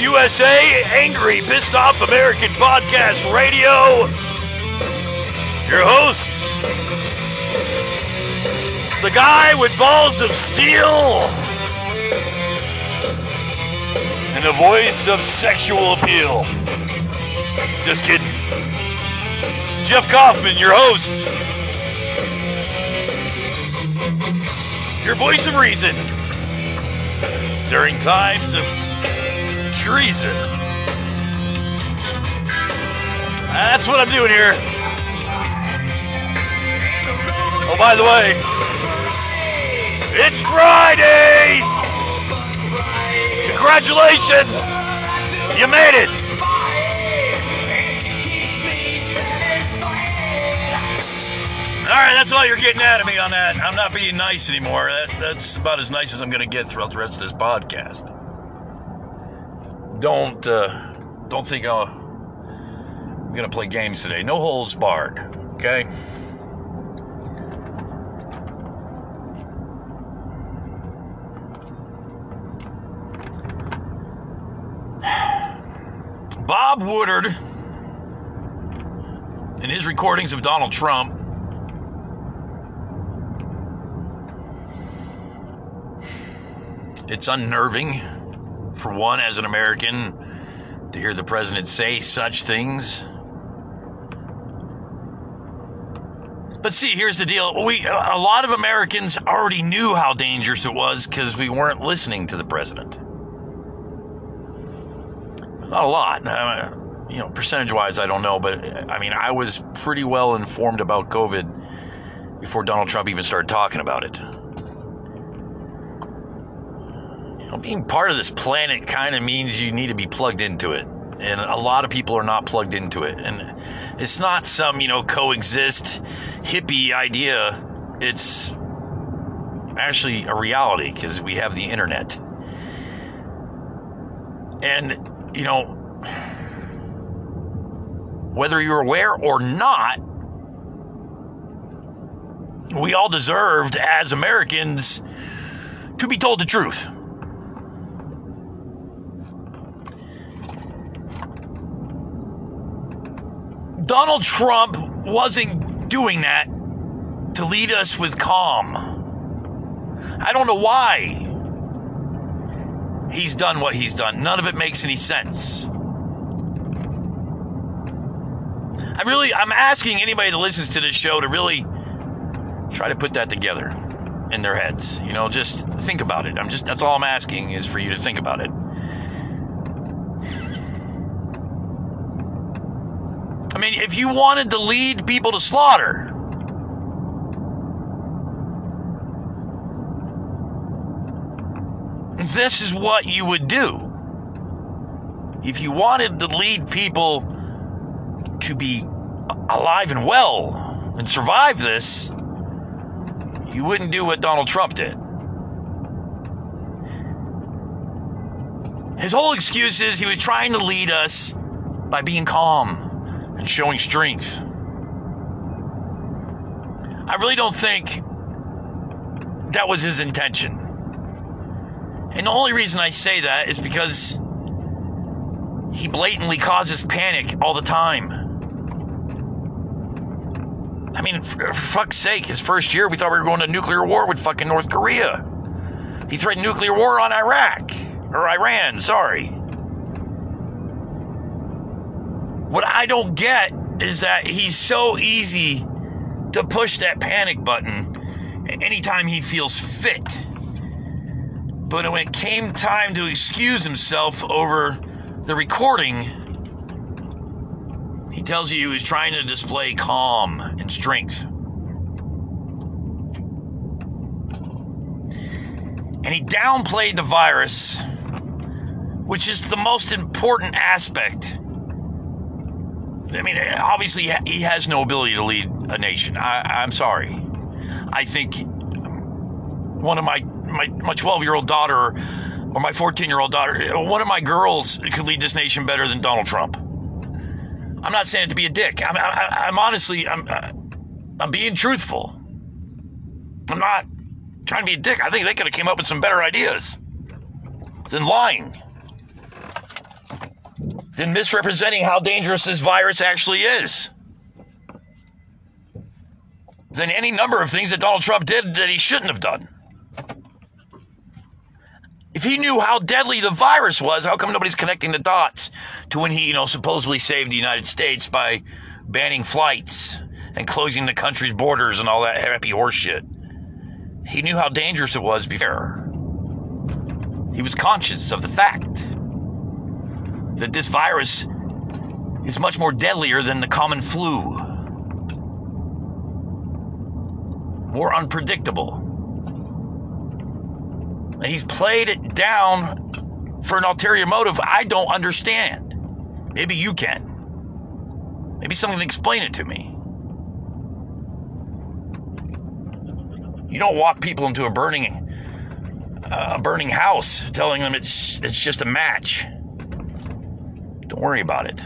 USA, angry, pissed off American podcast radio. Your host, the guy with balls of steel and a voice of sexual appeal. Just kidding. Jeff Kaufman, your host. Your voice of reason during times of treason. That's what I'm doing here. Oh, by the way, it's Friday! Congratulations! You made it! All right, that's all you're getting out of me on that. I'm not being nice anymore. That, that's about as nice as I'm going to get throughout the rest of this podcast. Don't uh, don't think I'm to play games today. No holes barred. Okay. Bob Woodward, in his recordings of Donald Trump, it's unnerving, for one, as an American, to hear the president say such things. But see, here's the deal. We a lot of Americans already knew how dangerous it was because we weren't listening to the president. Not a lot. Uh, you know, percentage wise, I don't know, but I mean, I was pretty well informed about COVID before Donald Trump even started talking about it. You know, being part of this planet kind of means you need to be plugged into it. And a lot of people are not plugged into it. And it's not some, you know, coexist hippie idea. It's actually a reality because we have the internet. And you know, whether you're aware or not, we all deserved as Americans to be told the truth. Donald Trump wasn't doing that to lead us with calm. I don't know why he's done what he's done. None of it makes any sense. I really, I'm asking anybody that listens to this show to really try to put that together in their heads. You know, just think about it. I'm just, that's all I'm asking is for you to think about it. You wanted to lead people to slaughter, this is what you would do. If you wanted to lead people to be alive and well and survive this, you wouldn't do what Donald Trump did. His whole excuse is he was trying to lead us by being calm and showing strength. I really don't think that was his intention. And the only reason I say that is because he blatantly causes panic all the time. I mean, for, fuck's sake, his first year, we thought we were going to nuclear war with fucking North Korea. He threatened nuclear war on Iraq. Or Iran, sorry. What I don't get is that he's so easy to push that panic button anytime he feels fit. But when it came time to excuse himself over the recording, he tells you he was trying to display calm and strength. And he downplayed the virus, which is the most important aspect. I mean, obviously, he has no ability to lead a nation. I, am sorry. I think one of my my my 12 year old daughter or my 14 year old daughter, one of my girls could lead this nation better than Donald Trump. I'm not saying it to be a dick. I'm, I, am honestly, I'm, uh, I'm being truthful. I'm not trying to be a dick. I think they could have came up with some better ideas than lying, than misrepresenting how dangerous this virus actually is, than any number of things that Donald Trump did that he shouldn't have done. If he knew how deadly the virus was, how come nobody's connecting the dots to when he, you know, supposedly saved the United States by banning flights and closing the country's borders and all that happy horseshit? He knew how dangerous it was before. He was conscious of the fact that this virus is much more deadlier than the common flu, more unpredictable. And he's played it down for an ulterior motive I don't understand. Maybe you can. Maybe someone can explain it to me. You don't walk people into a burning uh, a burning house telling them it's it's just a match. Don't worry about it.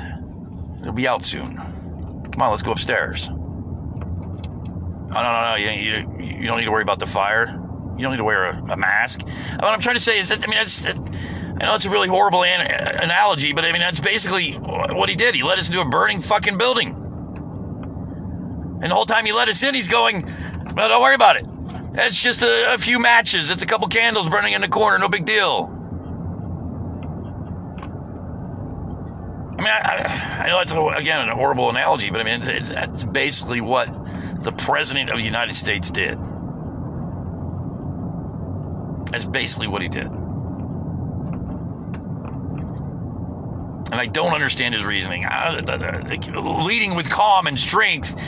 It'll be out soon. Come on, let's go upstairs. Oh, no, no, no. You, you, you don't need to worry about the fire. You don't need to wear a, a mask. What I'm trying to say is that, I mean, that's, I know it's a really horrible an- analogy, but I mean, that's basically what he did. He led us into a burning fucking building. And the whole time he let us in, he's going, well, don't worry about it. It's just a, a few matches. It's a couple candles burning in the corner. No big deal. I mean, I, I know it's, again, a horrible analogy, but I mean, it's, it's basically what the President of the United States did. That's basically what he did. And I don't understand his reasoning. leading with calm and strength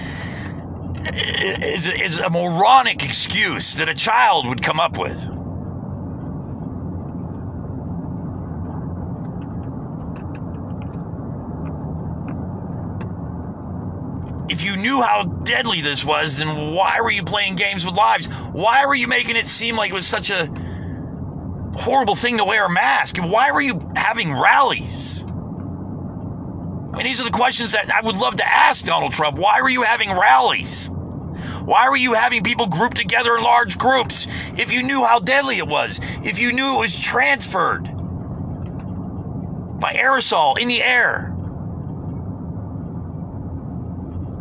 is, is a moronic excuse that a child would come up with. If you knew how deadly this was, then why were you playing games with lives? Why were you making it seem like it was such a horrible thing to wear a mask? Why were you having rallies? I mean, these are the questions that I would love to ask Donald Trump. Why were you having rallies? Why were you having people grouped together in large groups if you knew how deadly it was? If you knew it was transferred by aerosol in the air?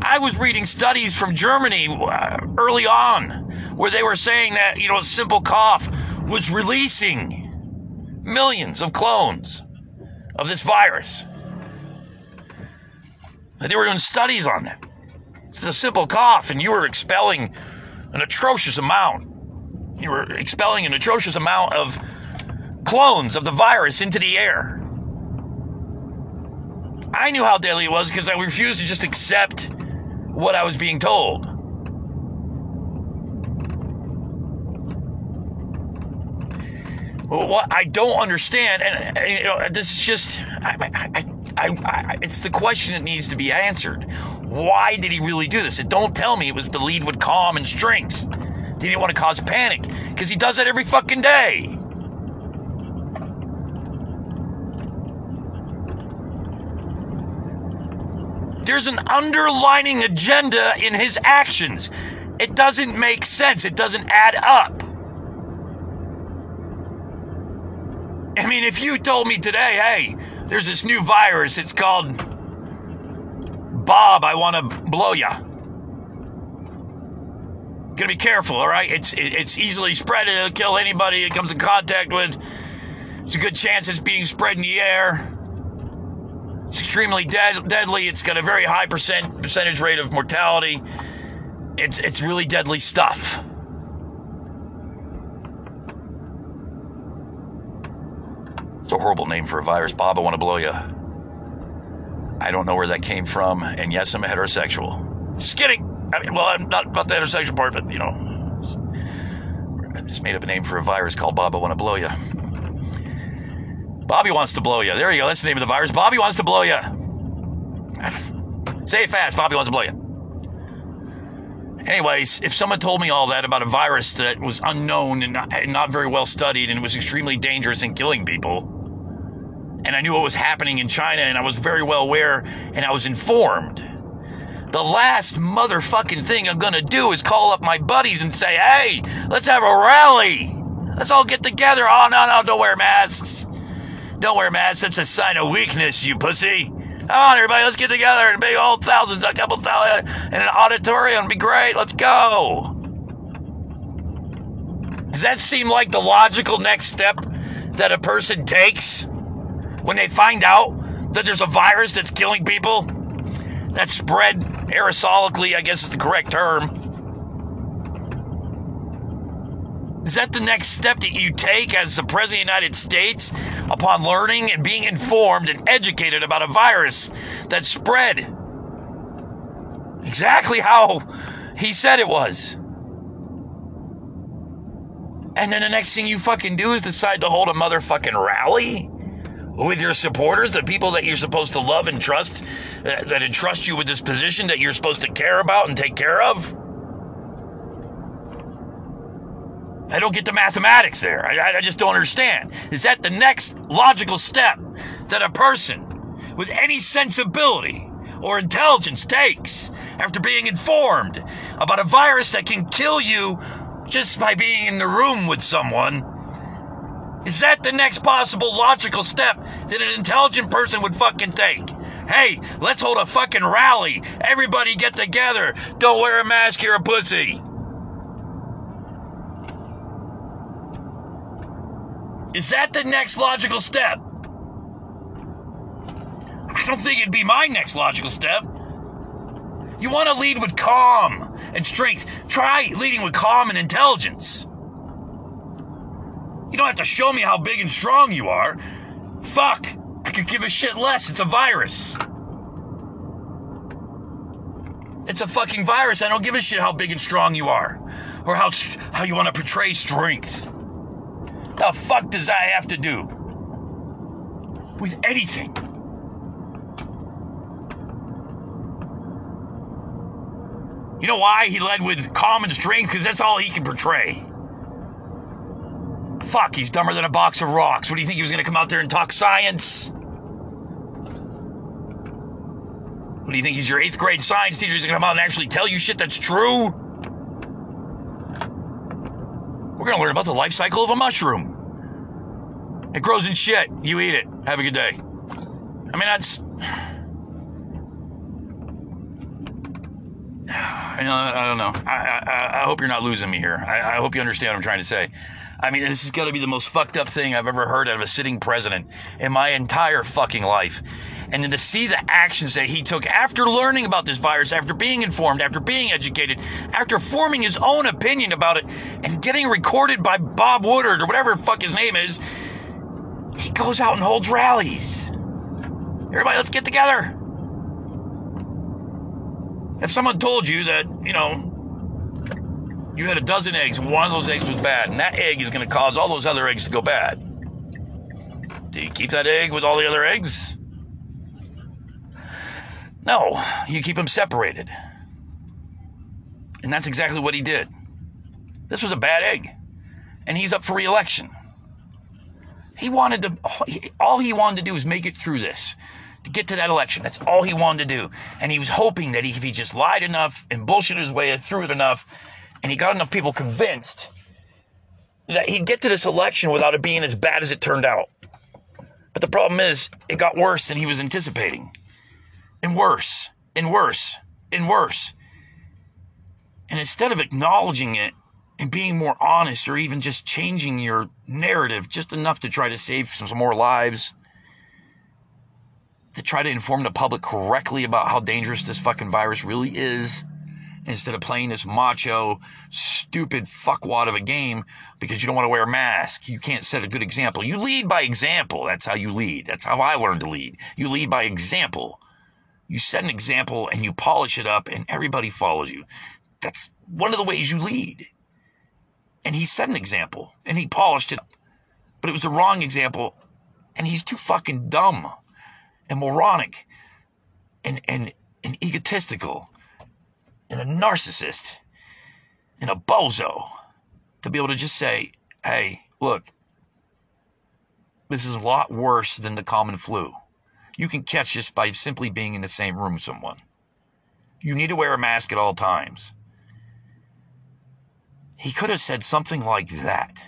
I was reading studies from Germany uh, early on where they were saying that, you know, a simple cough was releasing millions of clones of this virus. They were doing studies on that. It's a simple cough, and you were expelling an atrocious amount. You were expelling an atrocious amount of clones of the virus into the air. I knew how deadly it was because I refused to just accept what I was being told. what I don't understand, and, and you know, this is just, I, I, I, it's the question that needs to be answered. Why did he really do this? And don't tell me it was to lead with calm and strength. He didn't want to cause panic because he does that every fucking day. There's an underlining agenda in his actions. It doesn't make sense. It doesn't add up. I mean, if you told me today, hey, there's this new virus, it's called Bob, I want to blow ya. Gotta be careful, all right? It's it's easily spread. It'll kill anybody it comes in contact with. It's a good chance it's being spread in the air. It's extremely dead, deadly. It's got a very high percent percentage rate of mortality. It's it's really deadly stuff. It's a horrible name for a virus. Bob, I want to blow you. I don't know where that came from. And yes, I'm a heterosexual. Just kidding. I mean, well, I'm not about the heterosexual part, but you know, I just made up a name for a virus called Bob, I want to blow you. Bobby wants to blow you. There you go. That's the name of the virus. Bobby wants to blow you. Say it fast. Bobby wants to blow you. Anyways, if someone told me all that about a virus that was unknown and not, and not very well studied and was extremely dangerous in killing people, and I knew what was happening in China and I was very well aware and I was informed, the last motherfucking thing I'm gonna do is call up my buddies and say, hey, let's have a rally. Let's all get together. Oh, no, no, don't wear masks. Don't wear masks. That's a sign of weakness, you pussy. Come on, everybody, let's get together and big old thousands, a couple thousand, in an auditorium. Be great. Let's go. Does that seem like the logical next step that a person takes when they find out that there's a virus that's killing people? That spread aerosolically, I guess is the correct term. Is that the next step that you take as the President of the United States upon learning and being informed and educated about a virus that spread exactly how he said it was? And then the next thing you fucking do is decide to hold a motherfucking rally with your supporters, the people that you're supposed to love and trust, uh, that entrust you with this position that you're supposed to care about and take care of. I don't get the mathematics there. I, I just don't understand. Is that the next logical step that a person with any sensibility or intelligence takes after being informed about a virus that can kill you just by being in the room with someone? Is that the next possible logical step that an intelligent person would fucking take? Hey, let's hold a fucking rally. Everybody get together. Don't wear a mask, you're a pussy. Is that the next logical step? I don't think it'd be my next logical step. You want to lead with calm and strength. Try leading with calm and intelligence. You don't have to show me how big and strong you are. Fuck. I could give a shit less. It's a virus. It's a fucking virus. I don't give a shit how big and strong you are or how how you want to portray strength. The fuck does that have to do with anything? You know why he led with and strength? Because that's all he can portray. Fuck, he's dumber than a box of rocks. What do you think he was going to come out there and talk science? What do you think he's your eighth grade science teacher? He's going to come out and actually tell you shit that's true? We're going to learn about the life cycle of a mushroom. It grows in shit. You eat it. Have a good day. I mean, that's. I, I don't know. I, I, I, hope you're not losing me here. I, I hope you understand what I'm trying to say. I mean, this is going to be the most fucked up thing I've ever heard out of a sitting president in my entire fucking life. And then to see the actions that he took after learning about this virus, after being informed, after being educated, after forming his own opinion about it, and getting recorded by Bob Woodward or whatever the fuck his name is, he goes out and holds rallies. Everybody, let's get together. If someone told you that, you know, you had a dozen eggs and one of those eggs was bad, and that egg is going to cause all those other eggs to go bad, do you keep that egg with all the other eggs? No, you keep them separated. And that's exactly what he did. This was a bad egg. And he's up for reelection. He wanted to, all he wanted to do was make it through this to get to that election. That's all he wanted to do. And he was hoping that he, if he just lied enough and bullshitted his way through it enough, and he got enough people convinced that he'd get to this election without it being as bad as it turned out. But the problem is, it got worse than he was anticipating. And worse, and worse, and worse. And instead of acknowledging it and being more honest or even just changing your narrative just enough to try to save some, some more lives, to try to inform the public correctly about how dangerous this fucking virus really is, instead of playing this macho, stupid fuckwad of a game because you don't want to wear a mask. You can't set a good example. You lead by example. That's how you lead. That's how I learned to lead. You lead by example. You set an example and you polish it up and everybody follows you. That's one of the ways you lead. And he set an example and he polished it up. But it was the wrong example and he's too fucking dumb and moronic and, and, and egotistical and a narcissist and a bozo to be able to just say, hey, look, this is a lot worse than the common flu. You can catch this by simply being in the same room with someone. You need to wear a mask at all times. He could have said something like that.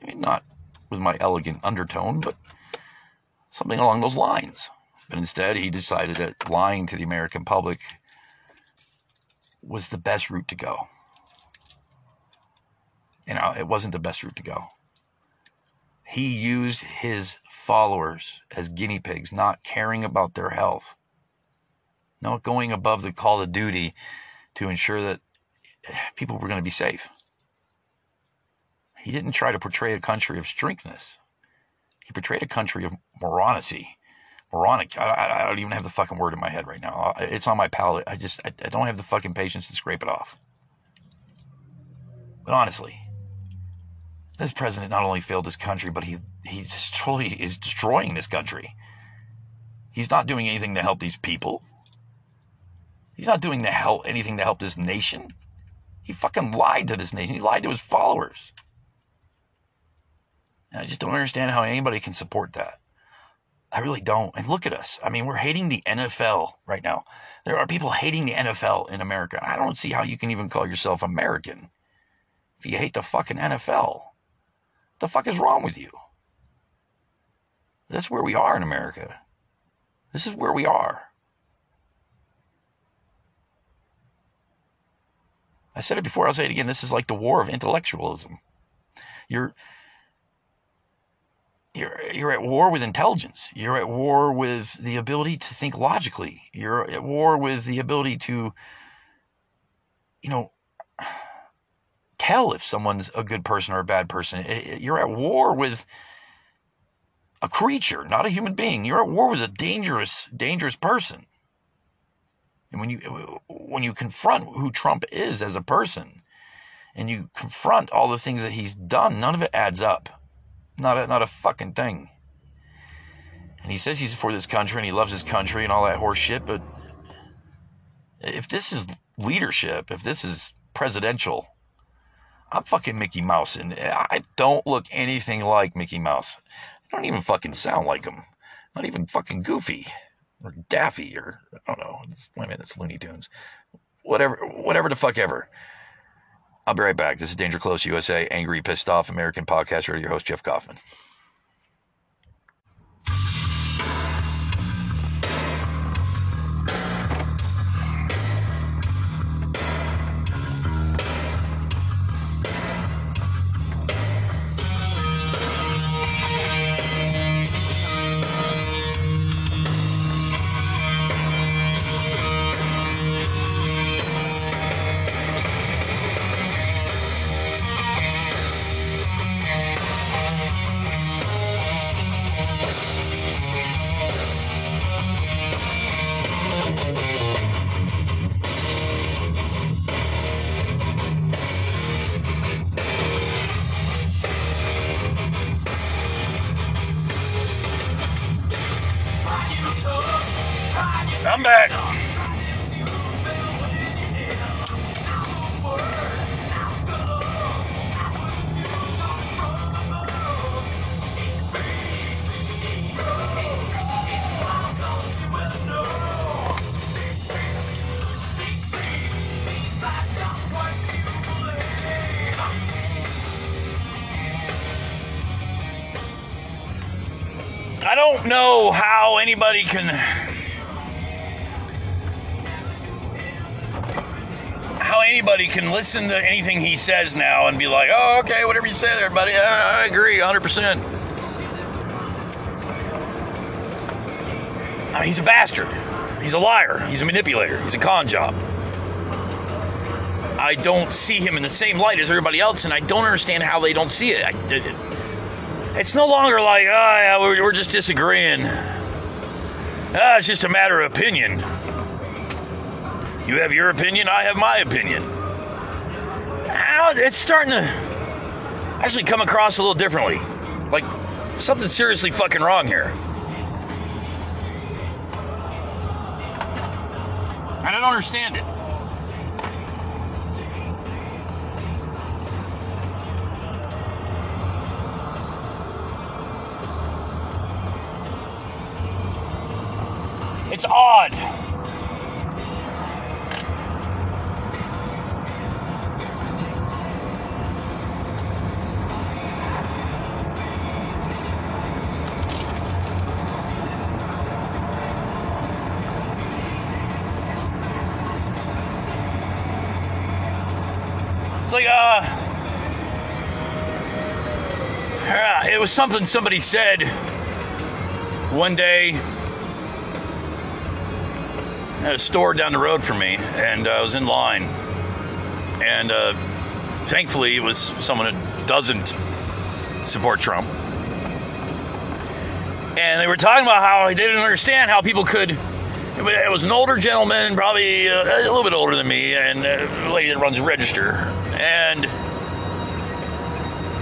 I mean, not with my elegant undertone, but something along those lines. But instead, he decided that lying to the American public was the best route to go. You know, it wasn't the best route to go. He used his followers as guinea pigs, not caring about their health, not going above the call of duty to ensure that people were going to be safe. He didn't try to portray a country of strengthness. He portrayed a country of moronacy. Moronic. I, I, don't even have the fucking word in my head right now. It's on my palate. I just, I, I don't have the fucking patience to scrape it off. But honestly, this president not only failed this country, but he he's destroy, is destroying this country. He's not doing anything to help these people. He's not doing the help anything to help this nation. He fucking lied to this nation. He lied to his followers. And I just don't understand how anybody can support that. I really don't. And look at us. I mean, we're hating the NFL right now. There are people hating the NFL in America. I don't see how you can even call yourself American if you hate the fucking NFL. The fuck is wrong with you? That's where we are in America. This is where we are. I said it before, I'll say it again. This is like the war of intellectualism. You're you're you're at war with intelligence. You're at war with the ability to think logically. You're at war with the ability to you know tell if someone's a good person or a bad person. You're at war with a creature, not a human being. You're at war with a dangerous, dangerous person. And when you when you confront who Trump is as a person, and you confront all the things that he's done, none of it adds up. Not a, not a fucking thing. And he says he's for this country and he loves his country and all that horse shit, but if this is leadership, if this is presidential, I'm fucking Mickey Mouse, and I don't look anything like Mickey Mouse. I don't even fucking sound like him. Not even fucking Goofy or Daffy or I don't know. It's, wait a minute, it's Looney Tunes. Whatever, whatever the fuck ever. I'll be right back. This is Danger Close USA, angry, pissed off American podcaster. Your host Jeff Kaufman. Anybody can how anybody can listen to anything he says now and be like, "Oh, okay, whatever you say there, buddy. I, I agree 100%." I mean, he's a bastard. He's a liar. He's a manipulator. He's a con job. I don't see him in the same light as everybody else, and I don't understand how they don't see it. I, it it's no longer like, oh, yeah, we're, we're just disagreeing. Ah, it's just a matter of opinion. You have your opinion, I have my opinion. It's starting to actually come across a little differently. Like something seriously fucking wrong here. I don't understand it. It was something somebody said one day at a store down the road from me, and uh, I was in line. And uh, thankfully, it was someone who doesn't support Trump. And they were talking about how they didn't understand how people could. It was an older gentleman, probably uh, a little bit older than me, and a lady that runs a register. And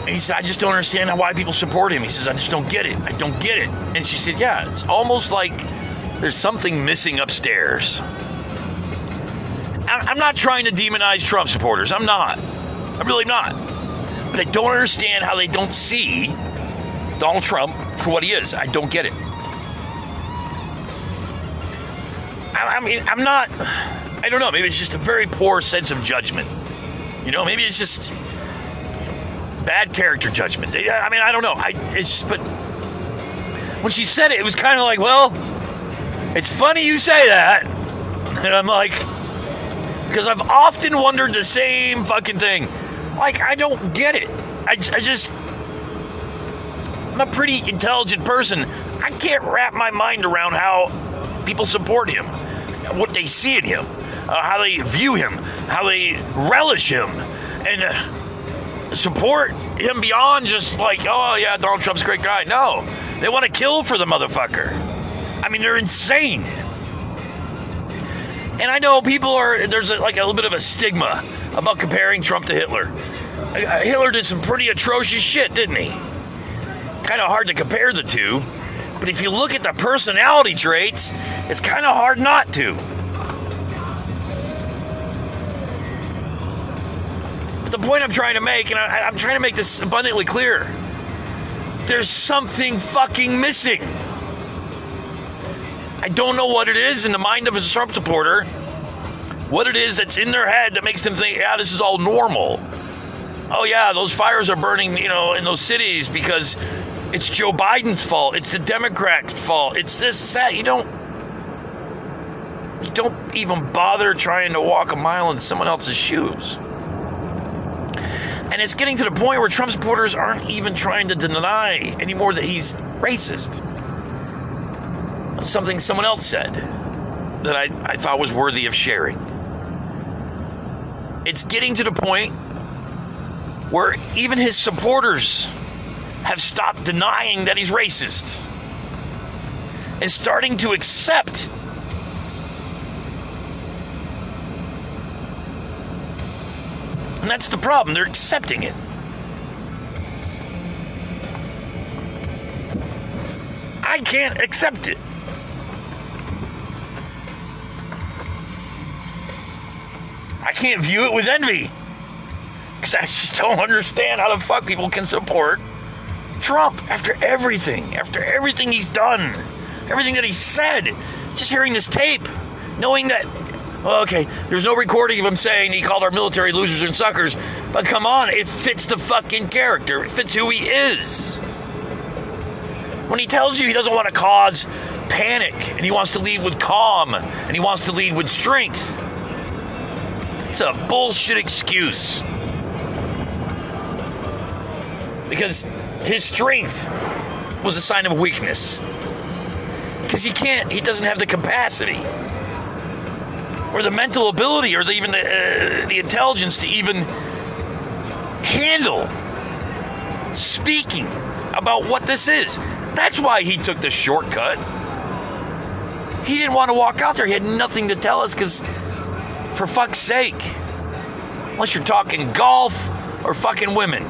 he said, I just don't understand why people support him. He says, I just don't get it. I don't get it. And she said, Yeah, it's almost like there's something missing upstairs. I'm not trying to demonize Trump supporters. I'm not. I'm really not. But I don't understand how they don't see Donald Trump for what he is. I don't get it. I mean, I'm not. I don't know. Maybe it's just a very poor sense of judgment. You know, maybe it's just bad character judgment. I mean, I don't know. I it's but when she said it, it was kind of like, well, it's funny you say that, and I'm like, because I've often wondered the same fucking thing. Like, I don't get it. I, I just, I'm a pretty intelligent person. I can't wrap my mind around how people support him, what they see in him, uh, how they view him, how they relish him, and. Uh, support him beyond just like, oh yeah, Donald Trump's a great guy. No, they want to kill for the motherfucker. I mean, they're insane. And I know people are there's a, like a little bit of a stigma about comparing Trump to Hitler. Uh, Hitler did some pretty atrocious shit, didn't he? Kind of hard to compare the two, but if you look at the personality traits, it's kind of hard not to. The point I'm trying to make, and I, I'm trying to make this abundantly clear, there's something fucking missing. I don't know what it is in the mind of a Trump supporter, what it is that's in their head that makes them think, yeah, this is all normal. Oh, yeah, those fires are burning, you know, in those cities because it's Joe Biden's fault. It's the Democrat's fault. It's this, it's that. You don't. You don't even bother trying to walk a mile in someone else's shoes. And it's getting to the point where Trump supporters aren't even trying to deny anymore that he's racist. Something someone else said that I, I thought was worthy of sharing. It's getting to the point where even his supporters have stopped denying that he's racist and starting to accept And that's the problem. They're accepting it. I can't accept it. I can't view it with envy. Because I just don't understand how the fuck people can support Trump after everything, after everything he's done, everything that he said. Just hearing this tape, knowing that Oh, okay, there's no recording of him saying he called our military losers and suckers, but come on, it fits the fucking character. It fits who he is. When he tells you he doesn't want to cause panic and he wants to lead with calm and he wants to lead with strength, it's a bullshit excuse. Because his strength was a sign of weakness. Because he can't, he doesn't have the capacity or the mental ability or the, even the, uh, the intelligence to even handle speaking about what this is. That's why he took the shortcut. He didn't want to walk out there. He had nothing to tell us because, for fuck's sake, unless you're talking golf or fucking women,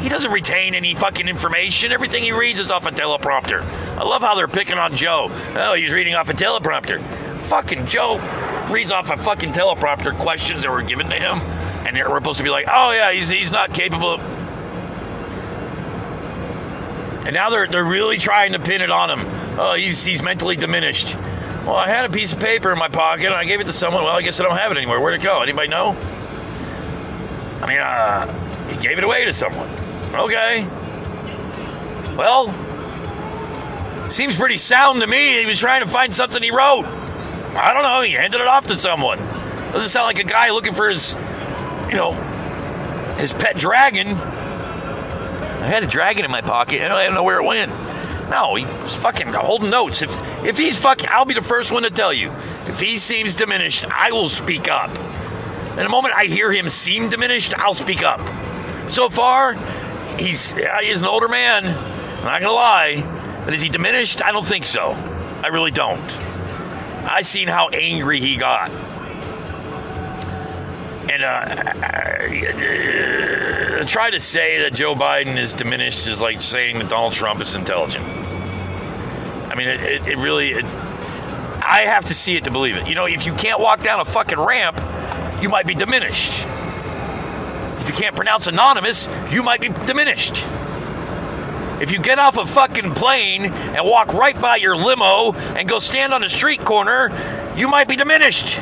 he doesn't retain any fucking information. Everything he reads is off a teleprompter. I love how they're picking on Joe. Oh, he's reading off a teleprompter. Fucking Joe reads off a fucking teleprompter questions that were given to him, and we're supposed to be like, oh yeah, he's he's not capable. And now they're they're really trying to pin it on him. Oh, he's he's mentally diminished. Well, I had a piece of paper in my pocket and I gave it to someone. Well, I guess I don't have it anymore. Where'd it go? Anybody know? I mean, uh, he gave it away to someone. Okay. Well, seems pretty sound to me. He was trying to find something he wrote. I don't know. He handed it off to someone. Doesn't sound like a guy looking for his, you know, his pet dragon. I had a dragon in my pocket and I don't know where it went. No, he's fucking holding notes. If if he's fucking, I'll be the first one to tell you. If he seems diminished, I will speak up. And the moment I hear him seem diminished, I'll speak up. So far, he's he's an older man. I'm not gonna lie, but is he diminished? I don't think so. I really don't. I seen how angry he got. And uh, try to say that Joe Biden is diminished is like saying that Donald Trump is intelligent. I mean, it, it, it really, it, I have to see it to believe it. You know, if you can't walk down a fucking ramp, you might be diminished. If you can't pronounce anonymous, you might be diminished. If you get off a fucking plane and walk right by your limo and go stand on a street corner, you might be diminished.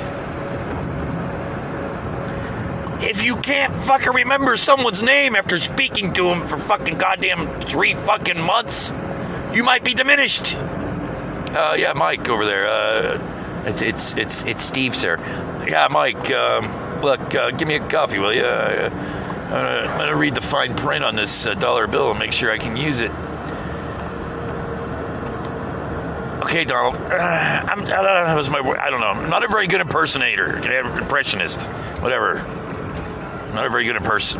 If you can't fucking remember someone's name after speaking to him for fucking goddamn three fucking months, you might be diminished. Uh, yeah, Mike over there. Uh, it's, it's it's it's Steve, sir. Yeah, Mike. Um, look, uh, give me a coffee, will you? I'm gonna read the fine print on this uh, dollar bill and make sure I can use it. Okay, Donald. Uh, I'm, I don't know. Was my I don't know. I'm not a very good impersonator, impressionist, whatever. I'm not a very good impers-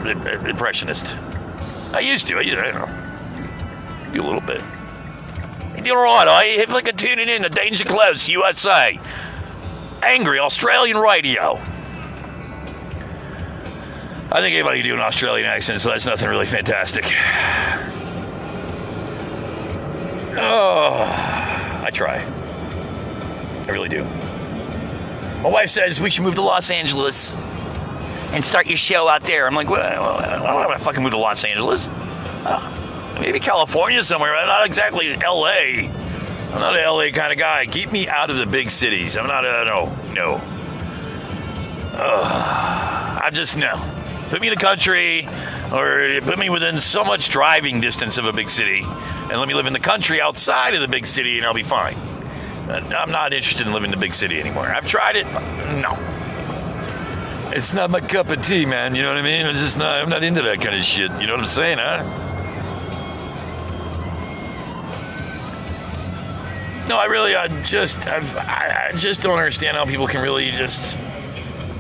impressionist. I used to. I used to. I don't know. Do a little bit. You're right, I have I can tuning in to Danger Close, USA. Angry Australian radio. I think anybody can do an Australian accent, so that's nothing really fantastic. Oh, I try. I really do. My wife says we should move to Los Angeles and start your show out there. I'm like, well, I don't want to fucking move to Los Angeles. Uh, maybe California somewhere, but not exactly L.A. I'm not an L.A. kind of guy. Keep me out of the big cities. I'm not a no, no. Uh, I just no. Put me in the country, or put me within so much driving distance of a big city, and let me live in the country outside of the big city, and I'll be fine. I'm not interested in living in the big city anymore. I've tried it. No. It's not my cup of tea, man. You know what I mean? It's just not. I'm not into that kind of shit. You know what I'm saying, huh? No, I really, I just, I've, I just don't understand how people can really just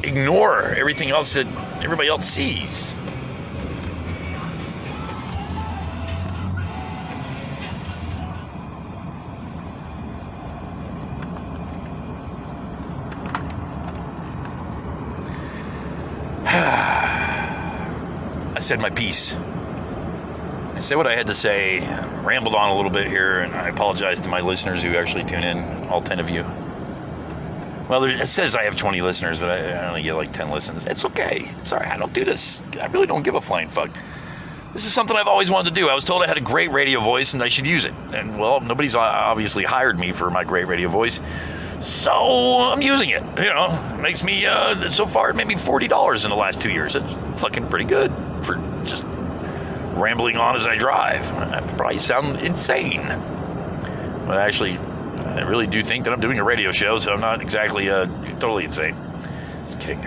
ignore everything else that everybody else sees. I said my piece. I said what I had to say, rambled on a little bit here, and I apologize to my listeners who actually tune in, all 10 of you. Well, it says I have 20 listeners, but I only get like 10 listens. It's okay. Sorry, I don't do this. I really don't give a flying fuck. This is something I've always wanted to do. I was told I had a great radio voice and I should use it. And, well, nobody's obviously hired me for my great radio voice. So I'm using it. You know, it makes me, uh, so far, it made me $40 in the last two years. It's fucking pretty good for just rambling on as I drive. I probably sound insane. But actually, I really do think that I'm doing a radio show, so I'm not exactly uh, totally insane. Just kidding.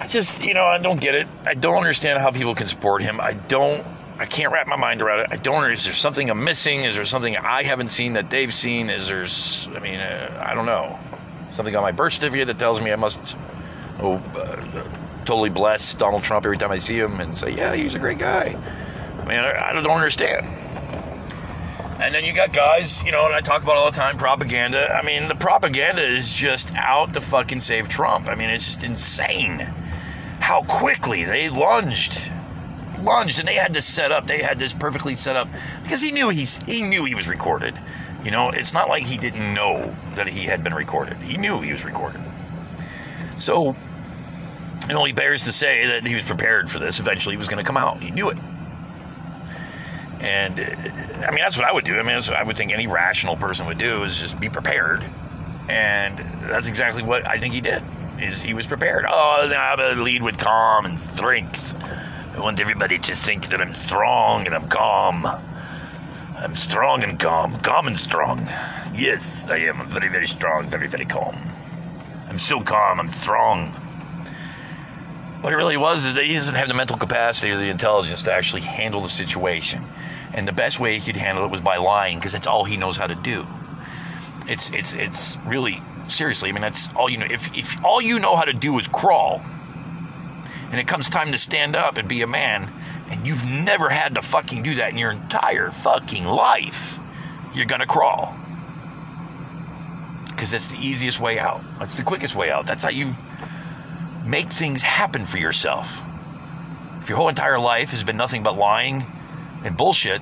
I just, you know, I don't get it. I don't understand how people can support him. I don't. I can't wrap my mind around it. I don't. Is there something I'm missing? Is there something I haven't seen that they've seen? Is there? I mean, uh, I don't know. Something on my birth certificate that tells me I must. Oh, uh, totally bless Donald Trump every time I see him and say, yeah, he's a great guy. I mean, I, I don't understand. And then you got guys, you know, and I talk about all the time propaganda. I mean, the propaganda is just out to fucking save Trump. I mean, it's just insane how quickly they lunged. Lunged and they had this set up. They had this perfectly set up because he knew he's he knew he was recorded. You know, it's not like he didn't know that he had been recorded. He knew he was recorded. So it only bears to say that he was prepared for this. Eventually, he was going to come out. He knew it. And I mean, that's what I would do. I mean, I would think any rational person would do is just be prepared. And that's exactly what I think he did. Is he was prepared. Oh, gonna lead with calm and strength. I want everybody to think that I'm strong and I'm calm. I'm strong and calm, calm and strong. Yes, I am. I'm very, very strong, very, very calm. I'm so calm. I'm strong. What it really was is that he doesn't have the mental capacity or the intelligence to actually handle the situation. And the best way he could handle it was by lying, because that's all he knows how to do. It's it's it's really seriously. I mean, that's all you know. If if all you know how to do is crawl, and it comes time to stand up and be a man, and you've never had to fucking do that in your entire fucking life, you're gonna crawl. Because that's the easiest way out. That's the quickest way out. That's how you make things happen for yourself. If your whole entire life has been nothing but lying and bullshit,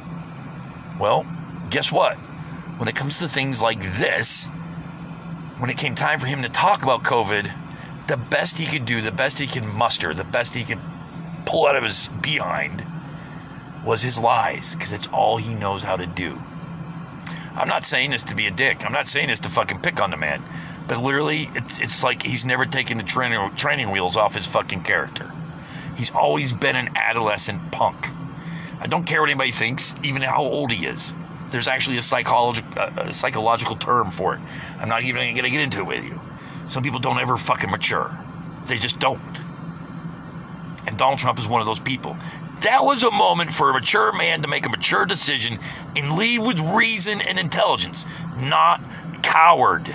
well, guess what? When it comes to things like this, when it came time for him to talk about COVID, the best he could do, the best he could muster, the best he could pull out of his behind was his lies, because it's all he knows how to do. I'm not saying this to be a dick. I'm not saying this to fucking pick on the man. But literally, it's, it's like he's never taken the training, training wheels off his fucking character. He's always been an adolescent punk. I don't care what anybody thinks, even how old he is. There's actually a, psychologi- a psychological term for it. I'm not even going to get into it with you. Some people don't ever fucking mature. They just don't. And Donald Trump is one of those people. That was a moment for a mature man to make a mature decision and leave with reason and intelligence, not coward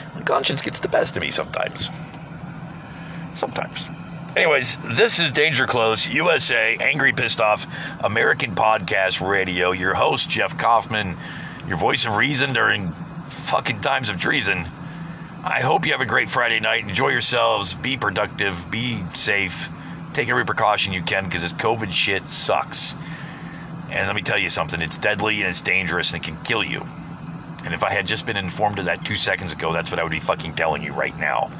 Conscience gets the best of me sometimes. Sometimes. Anyways, this is Danger Close, USA, Angry Pissed Off, American Podcast Radio. Your host, Jeff Kaufman, your voice of reason during fucking times of treason. I hope you have a great Friday night. Enjoy yourselves. Be productive. Be safe. Take every precaution you can because this COVID shit sucks. And let me tell you something it's deadly and it's dangerous and it can kill you. And if I had just been informed of that two seconds ago, that's what I would be fucking telling you right now.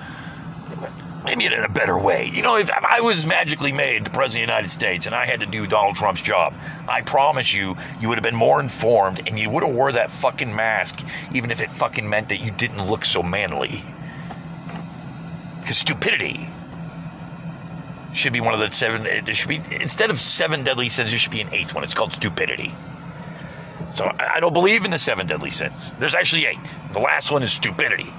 Maybe in a better way. You know, if, if I was magically made the President of the United States and I had to do Donald Trump's job, I promise you, you would have been more informed and you would have wore that fucking mask, even if it fucking meant that you didn't look so manly. Because stupidity should be one of the seven. It should be instead of seven deadly sins, there should be an eighth one. It's called stupidity. So I don't believe in the seven deadly sins. There's actually eight. The last one is stupidity.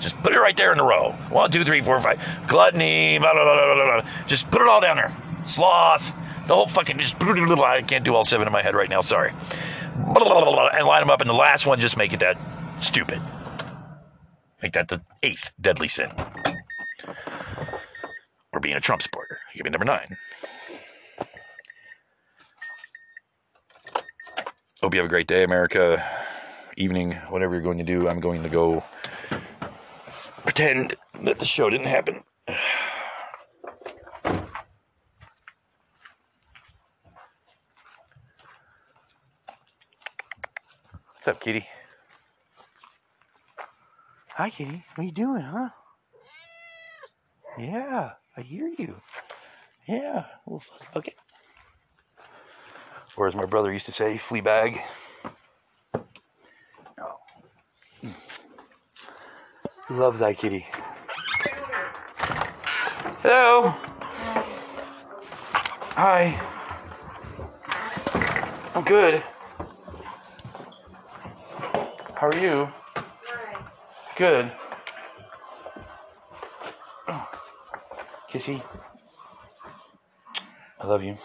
Just put it right there in a row. One, two, three, four, five. Gluttony, blah, blah, blah, blah, blah. Just put it all down there. Sloth, the whole fucking, just, I can't do all seven in my head right now, sorry. Blah, blah, blah, and line them up, and the last one, just make it that stupid. Make that the eighth deadly sin. Or being a Trump supporter. Give me number nine. Hope you have a great day, America. Evening, whatever you're going to do. I'm going to go pretend that the show didn't happen. What's up, kitty? Hi, kitty. What are you doing, huh? Yeah, I hear you. Yeah, little fuzz bucket. Or as my brother used to say, flea bag. Oh. Love that kitty. Hello. Hi. I'm good. How are you? Good. Kissy. I love you.